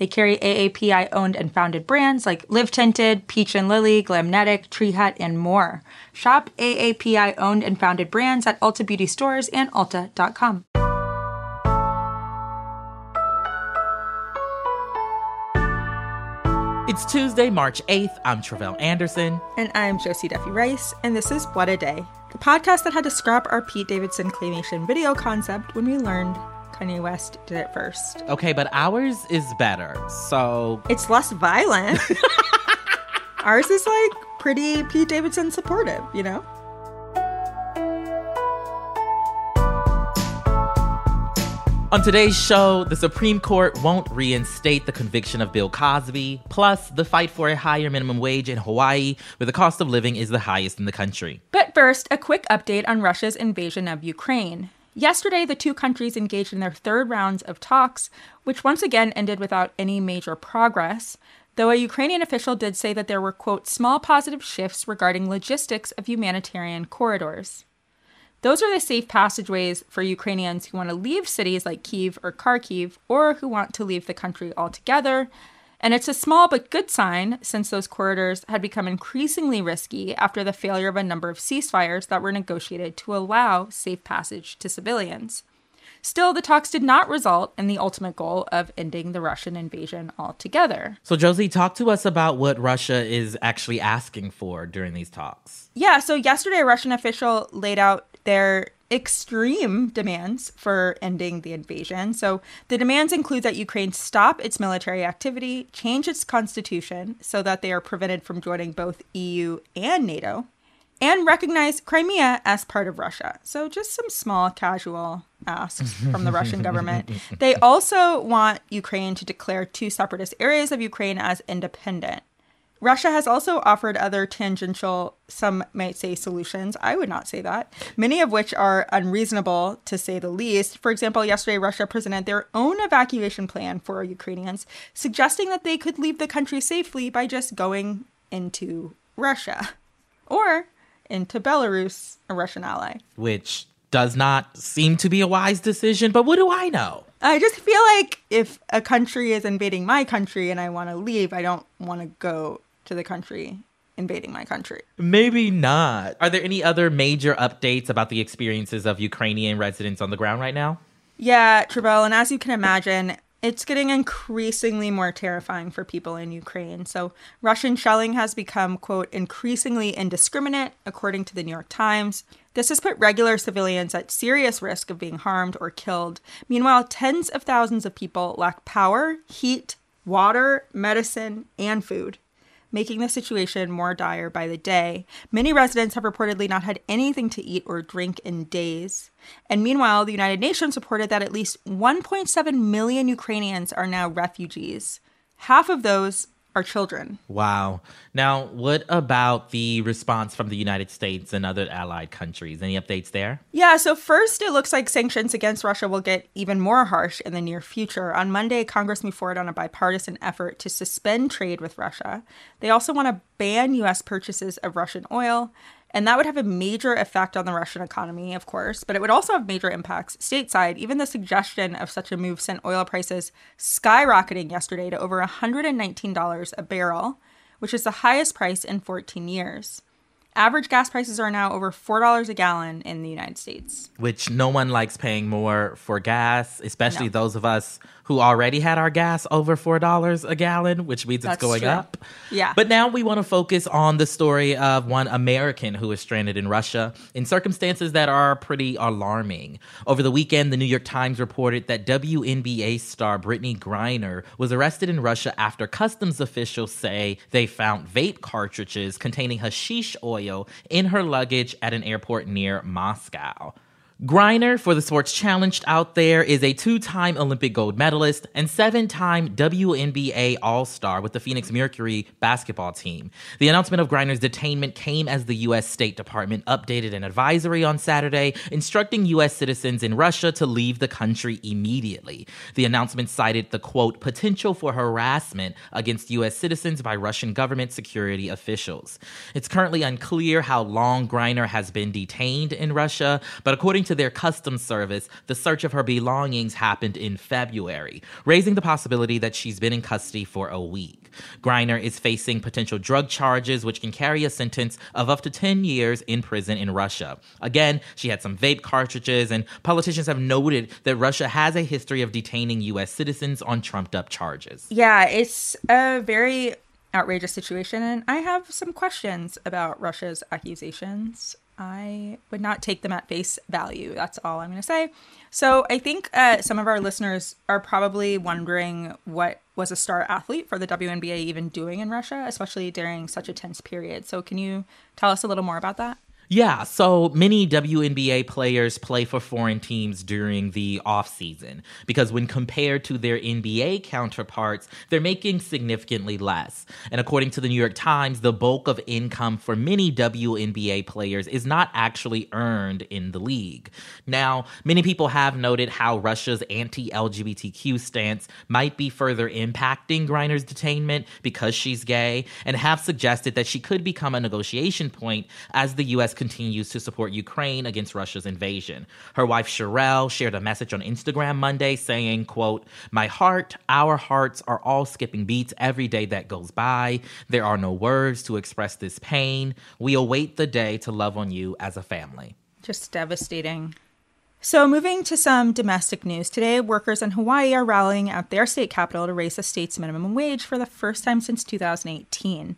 They carry AAPI owned and founded brands like Live Tinted, Peach and Lily, Glamnetic, Tree Hut, and more. Shop AAPI owned and founded brands at Ulta Beauty stores and Ulta.com. It's Tuesday, March 8th. I'm Tre'vell Anderson. And I'm Josie Duffy Rice, and this is What a Day, the podcast that had to scrap our Pete Davidson claymation video concept when we learned Kanye West did it first. Okay, but ours is better. So It's less violent. Ours is like pretty Pete Davidson supportive, you know? on today's show, the Supreme Court won't reinstate the conviction of Bill Cosby, plus the fight for a higher minimum wage in Hawaii, where the cost of living is the highest in the country. But first, a quick update on Russia's invasion of Ukraine. Yesterday, the two countries engaged in their third rounds of talks, which once again ended without any major progress. Though a Ukrainian official did say that there were, quote, small positive shifts regarding logistics of humanitarian corridors. Those are the safe passageways for Ukrainians who want to leave cities like Kiev or Kharkiv or who want to leave the country altogether. And it's a small but good sign since those corridors had become increasingly risky after the failure of a number of ceasefires that were negotiated to allow safe passage to civilians. Still, the talks did not result in the ultimate goal of ending the Russian invasion altogether. So, Josie, talk to us about what Russia is actually asking for during these talks. Yeah, so yesterday, a Russian official laid out their extreme demands for ending the invasion. So, the demands include that Ukraine stop its military activity, change its constitution so that they are prevented from joining both EU and NATO, and recognize Crimea as part of Russia. So, just some small casual asks from the Russian government. They also want Ukraine to declare two separatist areas of Ukraine as independent. Russia has also offered other tangential, some might say solutions. I would not say that. Many of which are unreasonable to say the least. For example, yesterday Russia presented their own evacuation plan for Ukrainians, suggesting that they could leave the country safely by just going into Russia or into Belarus, a Russian ally. Which does not seem to be a wise decision, but what do I know? I just feel like if a country is invading my country and I want to leave, I don't want to go to the country invading my country. Maybe not. Are there any other major updates about the experiences of Ukrainian residents on the ground right now? Yeah, Tre'vell, and as you can imagine, it's getting increasingly more terrifying for people in Ukraine. So, Russian shelling has become, quote, increasingly indiscriminate, according to the New York Times. This has put regular civilians at serious risk of being harmed or killed. Meanwhile, tens of thousands of people lack power, heat, water, medicine, and food making the situation more dire by the day. Many residents have reportedly not had anything to eat or drink in days. And meanwhile, the United Nations reported that at least 1.7 million Ukrainians are now refugees. Half of those our children. Wow. Now, what about the response from the United States and other allied countries? Any updates there? Yeah, so first, it looks like sanctions against Russia will get even more harsh in the near future. On Monday, Congress moved forward on a bipartisan effort to suspend trade with Russia. They also want to ban U.S. purchases of Russian oil and that would have a major effect on the Russian economy, of course, but it would also have major impacts stateside. Even the suggestion of such a move sent oil prices skyrocketing yesterday to over $119 a barrel, which is the highest price in 14 years. Average gas prices are now over $4 a gallon in the United States. Which no one likes paying more for gas, especially No. those of us who already had our gas over $4 a gallon, which means That's it's going true. up. Yeah. But now we want to focus on the story of one American who is stranded in Russia in circumstances that are pretty alarming. Over the weekend, the New York Times reported that WNBA star Brittney Griner was arrested in Russia after customs officials say they found vape cartridges containing hashish oil in her luggage at an airport near Moscow. Griner, for the sports challenged out there, is a two time Olympic gold medalist and seven time WNBA All Star with the Phoenix Mercury basketball team. The announcement of Griner's detainment came as the U.S. State Department updated an advisory on Saturday instructing U.S. citizens in Russia to leave the country immediately. The announcement cited the quote, potential for harassment against U.S. citizens by Russian government security officials. It's currently unclear how long Griner has been detained in Russia, but according to their customs service, the search of her belongings happened in February, raising the possibility that she's been in custody for a week. Griner is facing potential drug charges, which can carry a sentence of up to 10 years in prison in Russia. Again, she had some vape cartridges, and politicians have noted that Russia has a history of detaining U.S. citizens on trumped up charges. Yeah, it's a very outrageous situation, and I have some questions about Russia's accusations. I would not take them at face value. That's all I'm going to say. So I think uh, some of our listeners are probably wondering what was a star athlete for the WNBA even doing in Russia, especially during such a tense period. So can you tell us a little more about that? Yeah, so many WNBA players play for foreign teams during the offseason because when compared to their NBA counterparts, they're making significantly less. And according to the New York Times, the bulk of income for many WNBA players is not actually earned in the league. Now, many people have noted how Russia's anti LGBTQ stance might be further impacting Griner's detainment because she's gay and have suggested that she could become a negotiation point as the U.S continues to support Ukraine against Russia's invasion. Her wife Cherelle shared a message on Instagram Monday saying, quote, "My heart, our hearts are all skipping beats every day that goes by. There are no words to express this pain. We await the day to love on you as a family." Just devastating. So, moving to some domestic news today, workers in Hawaii are rallying at their state capitol to raise the state's minimum wage for the first time since 2018.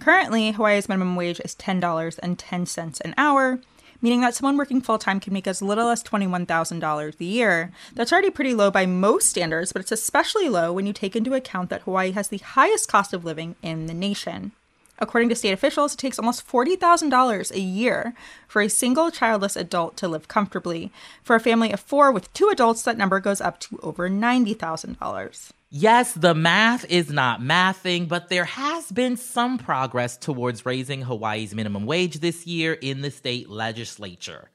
Currently, Hawaii's minimum wage is $10.10 an hour, meaning that someone working full time can make as little as $21,000 a year. That's already pretty low by most standards, but it's especially low when you take into account that Hawaii has the highest cost of living in the nation. According to state officials, it takes almost $40,000 a year for a single childless adult to live comfortably. For a family of four with two adults, that number goes up to over $90,000. Yes, the math is not mathing, but there has been some progress towards raising Hawaii's minimum wage this year in the state legislature.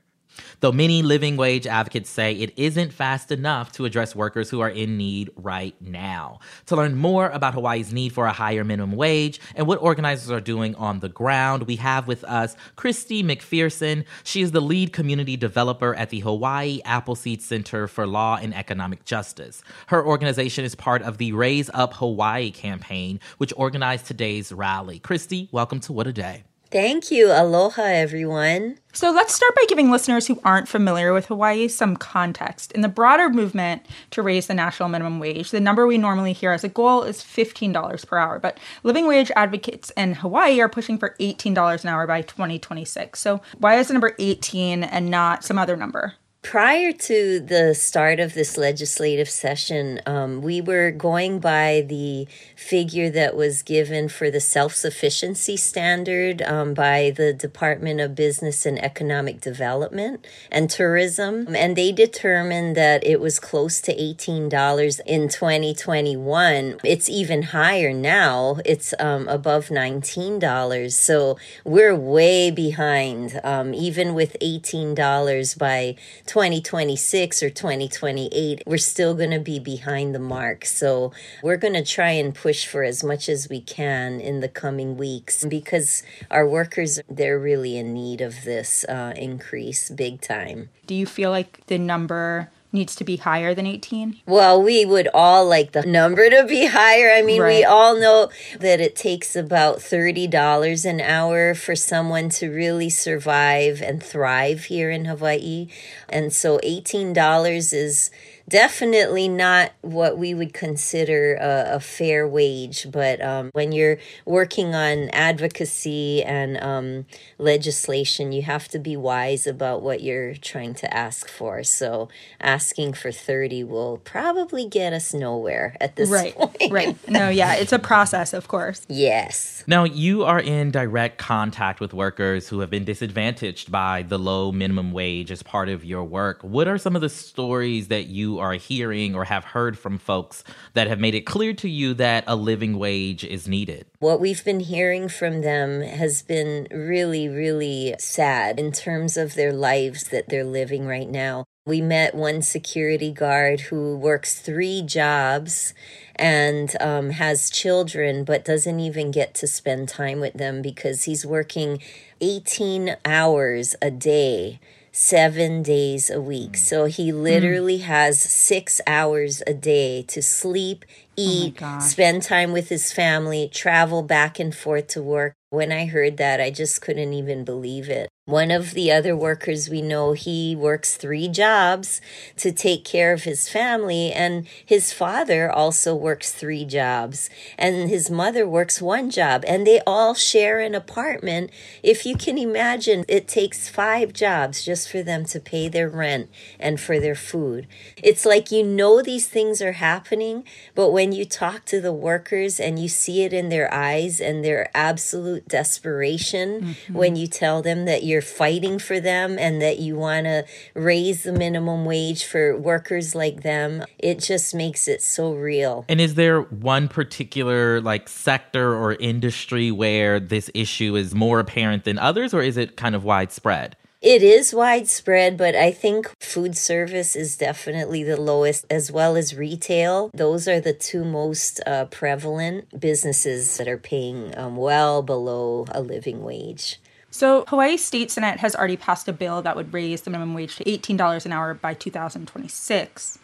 Though many living wage advocates say it isn't fast enough to address workers who are in need right now. To learn more about Hawaii's need for a higher minimum wage and what organizers are doing on the ground, we have with us Christy McPherson. She is the lead community developer at the Hawaii Appleseed Center for Law and Economic Justice. Her organization is part of the Raise Up Hawaii campaign, which organized today's rally. Christy, welcome to What a Day. Thank you. Aloha, everyone. So let's start by giving listeners who aren't familiar with Hawaii some context. In the broader movement to raise the national minimum wage, the number we normally hear as a goal is $15 per hour, but living wage advocates in Hawaii are pushing for $18 an hour by 2026. So why is the number 18 and not some other number? Prior to the start of this legislative session, um, we were going by the figure that was given for the self sufficiency standard um, by the Department of Business and Economic Development and Tourism. And they determined that it was close to $18 in 2021. It's even higher now, it's um, above $19. So we're way behind, um, even with $18 by 2026 or 2028, we're still going to be behind the mark. So we're going to try and push for as much as we can in the coming weeks because our workers, they're really in need of this uh, increase big time. Do you feel like the number needs to be higher than 18? Well, we would all like the number to be higher. I mean, right. we all know that it takes about $30 an hour for someone to really survive and thrive here in Hawaii. And so $18 is definitely not what we would consider a, a fair wage. But um, when you're working on advocacy and um, legislation, you have to be wise about what you're trying to ask for. So asking for 30 will probably get us nowhere at this right, point. Right. No, yeah, it's a process, of course. Yes. Now, you are in direct contact with workers who have been disadvantaged by the low minimum wage as part of your work. What are some of the stories that are hearing or have heard from folks that have made it clear to you that a living wage is needed? What we've been hearing from them has been really, really sad in terms of their lives that they're living right now. We met one security guard who works three jobs and um, has children, but doesn't even get to spend time with them because he's working 18 hours a day seven days a week. So he literally mm. has six hours a day to sleep, eat, oh spend time with his family, travel back and forth to work. When I heard that, I just couldn't even believe it. One of the other workers we know, he works three jobs to take care of his family, and his father also works three jobs, and his mother works one job, and they all share an apartment. If you can imagine, it takes five jobs just for them to pay their rent and for their food. It's like you know these things are happening, but when you talk to the workers and you see it in their eyes and their absolute desperation mm-hmm. when you tell them that you're you're fighting for them and that you want to raise the minimum wage for workers like them. It just makes it so real. And is there one particular like sector or industry where this issue is more apparent than others or is it kind of widespread? It is widespread, but I think food service is definitely the lowest, as well as retail. Those are the two most uh, prevalent businesses that are paying um, well below a living wage. So, Hawaii State Senate has already passed a bill that would raise the minimum wage to $18 an hour by 2026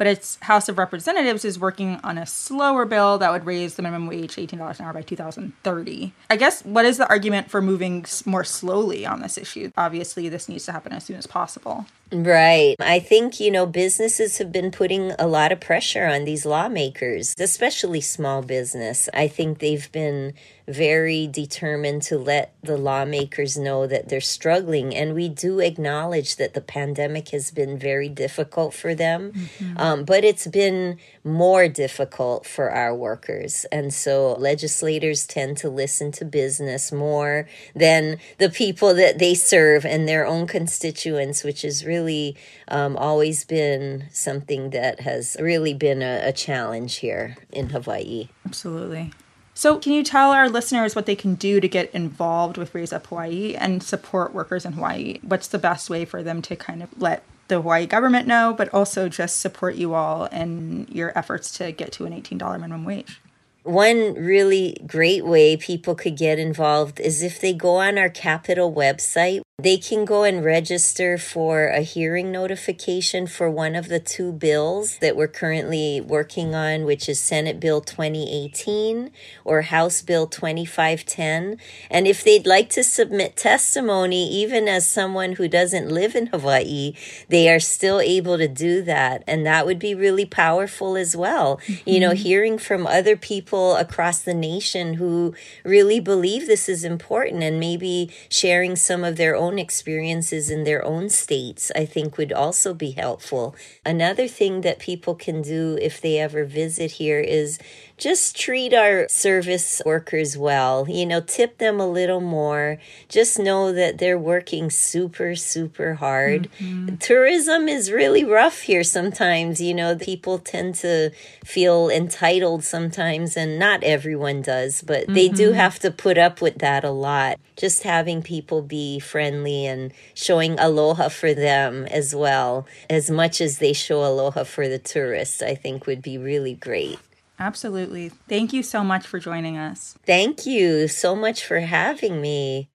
but its House of Representatives is working on a slower bill that would raise the minimum wage to $18 an hour by 2030. I guess what is the argument for moving more slowly on this issue? Obviously, this needs to happen as soon as possible. Right. I think, you know, businesses have been putting a lot of pressure on these lawmakers, especially small business. I think they've been very determined to let the lawmakers know that they're struggling. And we do acknowledge that the pandemic has been very difficult for them, mm-hmm. um, but it's been more difficult for our workers. And so legislators tend to listen to business more than the people that they serve and their own constituents, which is really um, always been something that has really been a, a challenge here in Hawaii. Absolutely. So, can you tell our listeners what they can do to get involved with Raise Up Hawaii and support workers in Hawaii? What's the best way for them to kind of let the Hawaii government know, but also just support you all in your efforts to get to an $18 minimum wage? One really great way people could get involved is if they go on our Capitol website. They can go and register for a hearing notification for one of the two bills that we're currently working on, which is Senate Bill 2018 or House Bill 2510. And if they'd like to submit testimony, even as someone who doesn't live in Hawaii, they are still able to do that. And that would be really powerful as well. Mm-hmm. You know, mm-hmm. hearing from other people across the nation who really believe this is important and maybe sharing some of their own own experiences in their own states, I think would also be helpful. Another thing that people can do if they ever visit here is just treat our service workers well. You know, tip them a little more. Just know that they're working super, super hard. Mm-hmm. Tourism is really rough here sometimes. You know, people tend to feel entitled sometimes, and not everyone does, but mm-hmm. they do mm-hmm. have to put up with that a lot. Just having people be friendly and showing aloha for them as well, as much as they show aloha for the tourists, I think would be really great. Absolutely. Thank you so much for joining us. Thank you so much for having me.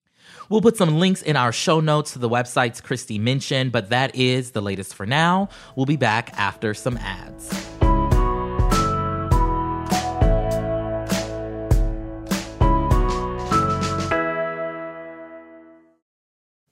We'll put some links in our show notes to the websites Christy mentioned, but that is the latest for now. We'll be back after some ads.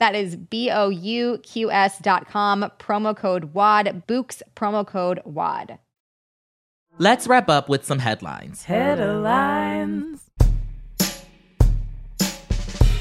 That is B O U Q S dot com, promo code WAD, Bouqs, promo code WAD. Let's wrap up with some headlines. Headlines.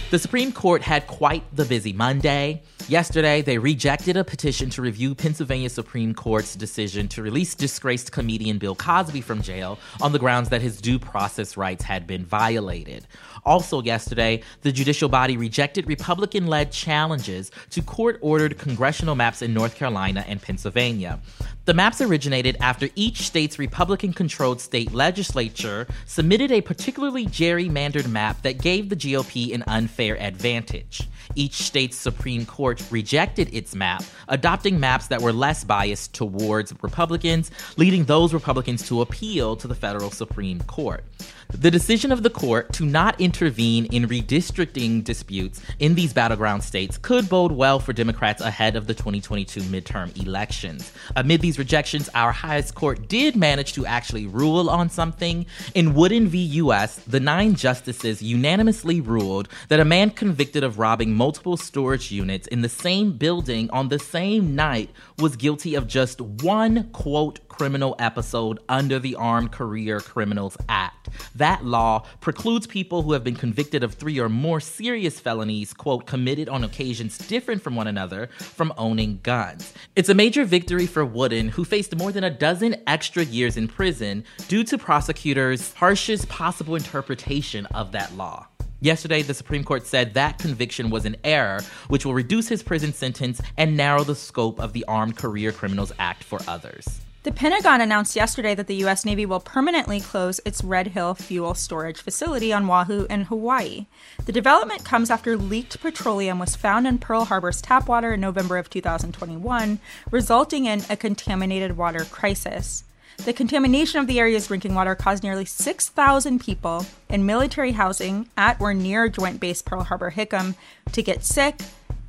The Supreme Court had quite the busy Monday. Yesterday, they rejected a petition to review Pennsylvania Supreme Court's decision to release disgraced comedian Bill Cosby from jail on the grounds that his due process rights had been violated. Also, yesterday, the judicial body rejected Republican led challenges to court ordered congressional maps in North Carolina and Pennsylvania. The maps originated after each state's Republican controlled state legislature submitted a particularly gerrymandered map that gave the GOP an unfair advantage. Each state's Supreme Court rejected its map, adopting maps that were less biased towards Republicans, leading those Republicans to appeal to the federal Supreme Court. The decision of the court to not intervene in redistricting disputes in these battleground states could bode well for Democrats ahead of the 2022 midterm elections. Amid these rejections, our highest court did manage to actually rule on something. In Wooden v. U.S., the nine justices unanimously ruled that a man convicted of robbing multiple storage units in the same building on the same night was guilty of just one, quote, criminal episode under the Armed Career Criminals Act. That law precludes people who have been convicted of three or more serious felonies, quote, committed on occasions different from one another, from owning guns. It's a major victory for Wooden, who faced more than a dozen extra years in prison due to prosecutors' harshest possible interpretation of that law. Yesterday, the Supreme Court said that conviction was an error, which will reduce his prison sentence and narrow the scope of the Armed Career Criminals Act for others. The Pentagon announced yesterday that the U.S. Navy will permanently close its Red Hill fuel storage facility on Oahu in Hawaii. The development comes after leaked petroleum was found in Pearl Harbor's tap water in November of 2021, resulting in a contaminated water crisis. The contamination of the area's drinking water caused nearly 6,000 people in military housing at or near Joint Base Pearl Harbor Hickam to get sick,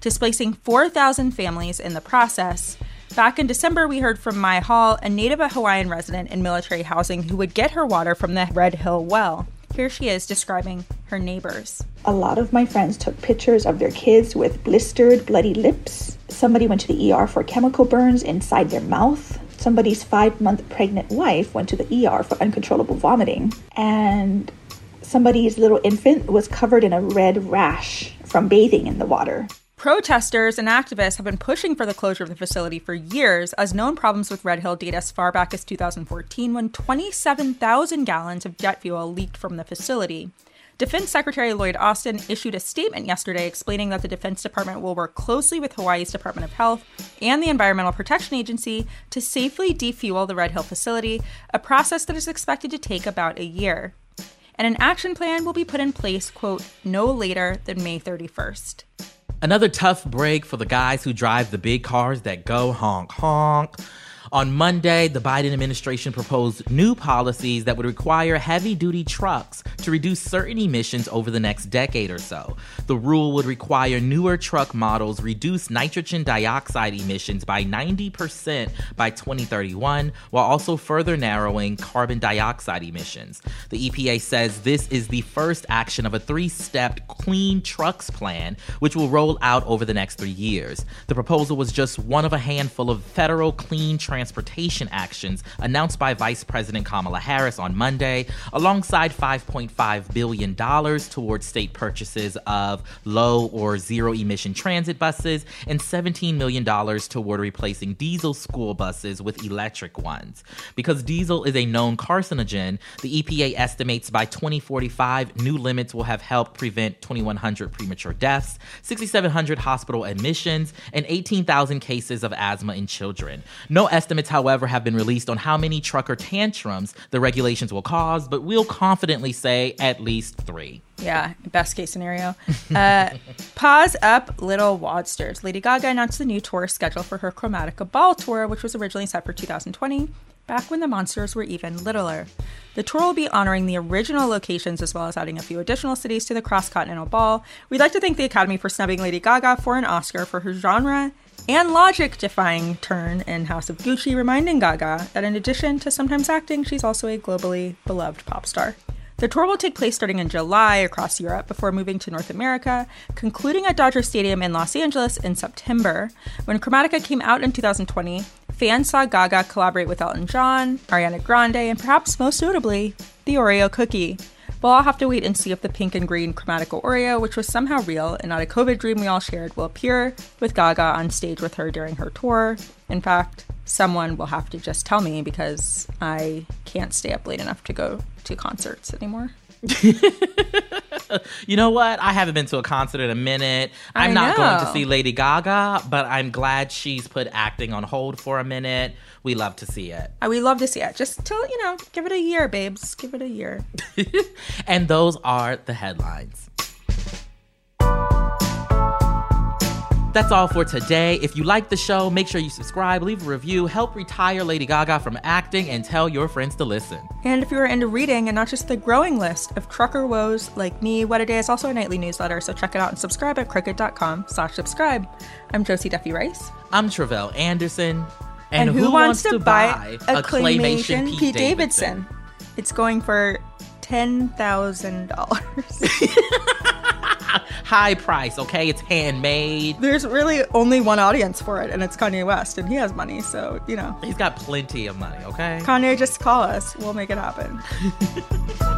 displacing 4,000 families in the process. Back in December, we heard from Mai Hall, a native Hawaiian resident in military housing who would get her water from the Red Hill well. Here she is describing her neighbors. A lot of my friends took pictures of their kids with blistered, bloody lips. Somebody went to the ER for chemical burns inside their mouth. Somebody's five month pregnant wife went to the ER for uncontrollable vomiting. And somebody's little infant was covered in a red rash from bathing in the water. Protesters and activists have been pushing for the closure of the facility for years, as known problems with Red Hill date as far back as 2014 when 27,000 gallons of jet fuel leaked from the facility. Defense Secretary Lloyd Austin issued a statement yesterday explaining that the Defense Department will work closely with Hawaii's Department of Health and the Environmental Protection Agency to safely defuel the Red Hill facility, a process that is expected to take about a year. And an action plan will be put in place, quote, no later than May 31st. Another tough break for the guys who drive the big cars that go honk honk. On Monday, the Biden administration proposed new policies that would require heavy duty trucks to reduce certain emissions over the next decade or so. The rule would require newer truck models reduce nitrogen dioxide emissions by 90% by 2031, while also further narrowing carbon dioxide emissions. The EPA says this is the first action of a three step clean trucks plan, which will roll out over the next three years. The proposal was just one of a handful of federal clean transportation transportation actions announced by Vice President Kamala Harris on Monday, alongside $5.5 billion towards state purchases of low or zero emission transit buses and $17 million toward replacing diesel school buses with electric ones. Because diesel is a known carcinogen, the EPA estimates by 2045 new limits will have helped prevent 2,100 premature deaths, 6,700 hospital admissions, and 18,000 cases of asthma in children. No estimate estimates, however, have been released on how many trucker tantrums the regulations will cause, but we'll confidently say at least three. Yeah, best case scenario. Uh, pause up, little wadsters. Lady Gaga announced the new tour schedule for her Chromatica Ball tour, which was originally set for 2020, back when the monsters were even littler. The tour will be honoring the original locations as well as adding a few additional cities to the Cross Continental Ball. We'd like to thank the Academy for snubbing Lady Gaga for an Oscar for her genre and logic defying turn in House of Gucci, reminding Gaga that in addition to sometimes acting, she's also a globally beloved pop star. The tour will take place starting in July across Europe before moving to North America, concluding at Dodger Stadium in Los Angeles in September. When Chromatica came out in 2020, fans saw Gaga collaborate with Elton John, Ariana Grande, and perhaps most notably, the Oreo cookie. We'll have to wait and see if the pink and green Chromatica Oreo, which was somehow real and not a COVID dream we all shared, will appear with Gaga on stage with her during her tour. In fact, someone will have to just tell me because I can't stay up late enough to go to concerts anymore. you know what? I haven't been to a concert in a minute. I'm I not going to see Lady Gaga, but I'm glad she's put acting on hold for a minute. We love to see it. Uh, We love to see it. Just till, you know, give it a year, babes. Give it a year. and those are the headlines. That's all for today. If you like the show, make sure you subscribe, leave a review, help retire Lady Gaga from acting, and tell your friends to listen. And if you are into reading and not just the growing list of trucker woes like me, What a Day is also a nightly newsletter, so check it out and subscribe at crooked.com slash subscribe. I'm Josie Duffy Rice. I'm Tre'vell Anderson. And, who, wants, to buy a claymation Pete Davidson? It's going for $10,000. High price, okay? It's handmade. There's really only one audience for it, and it's Kanye West, and he has money, so, you know. He's got plenty of money, okay? Kanye, just call us. We'll make it happen.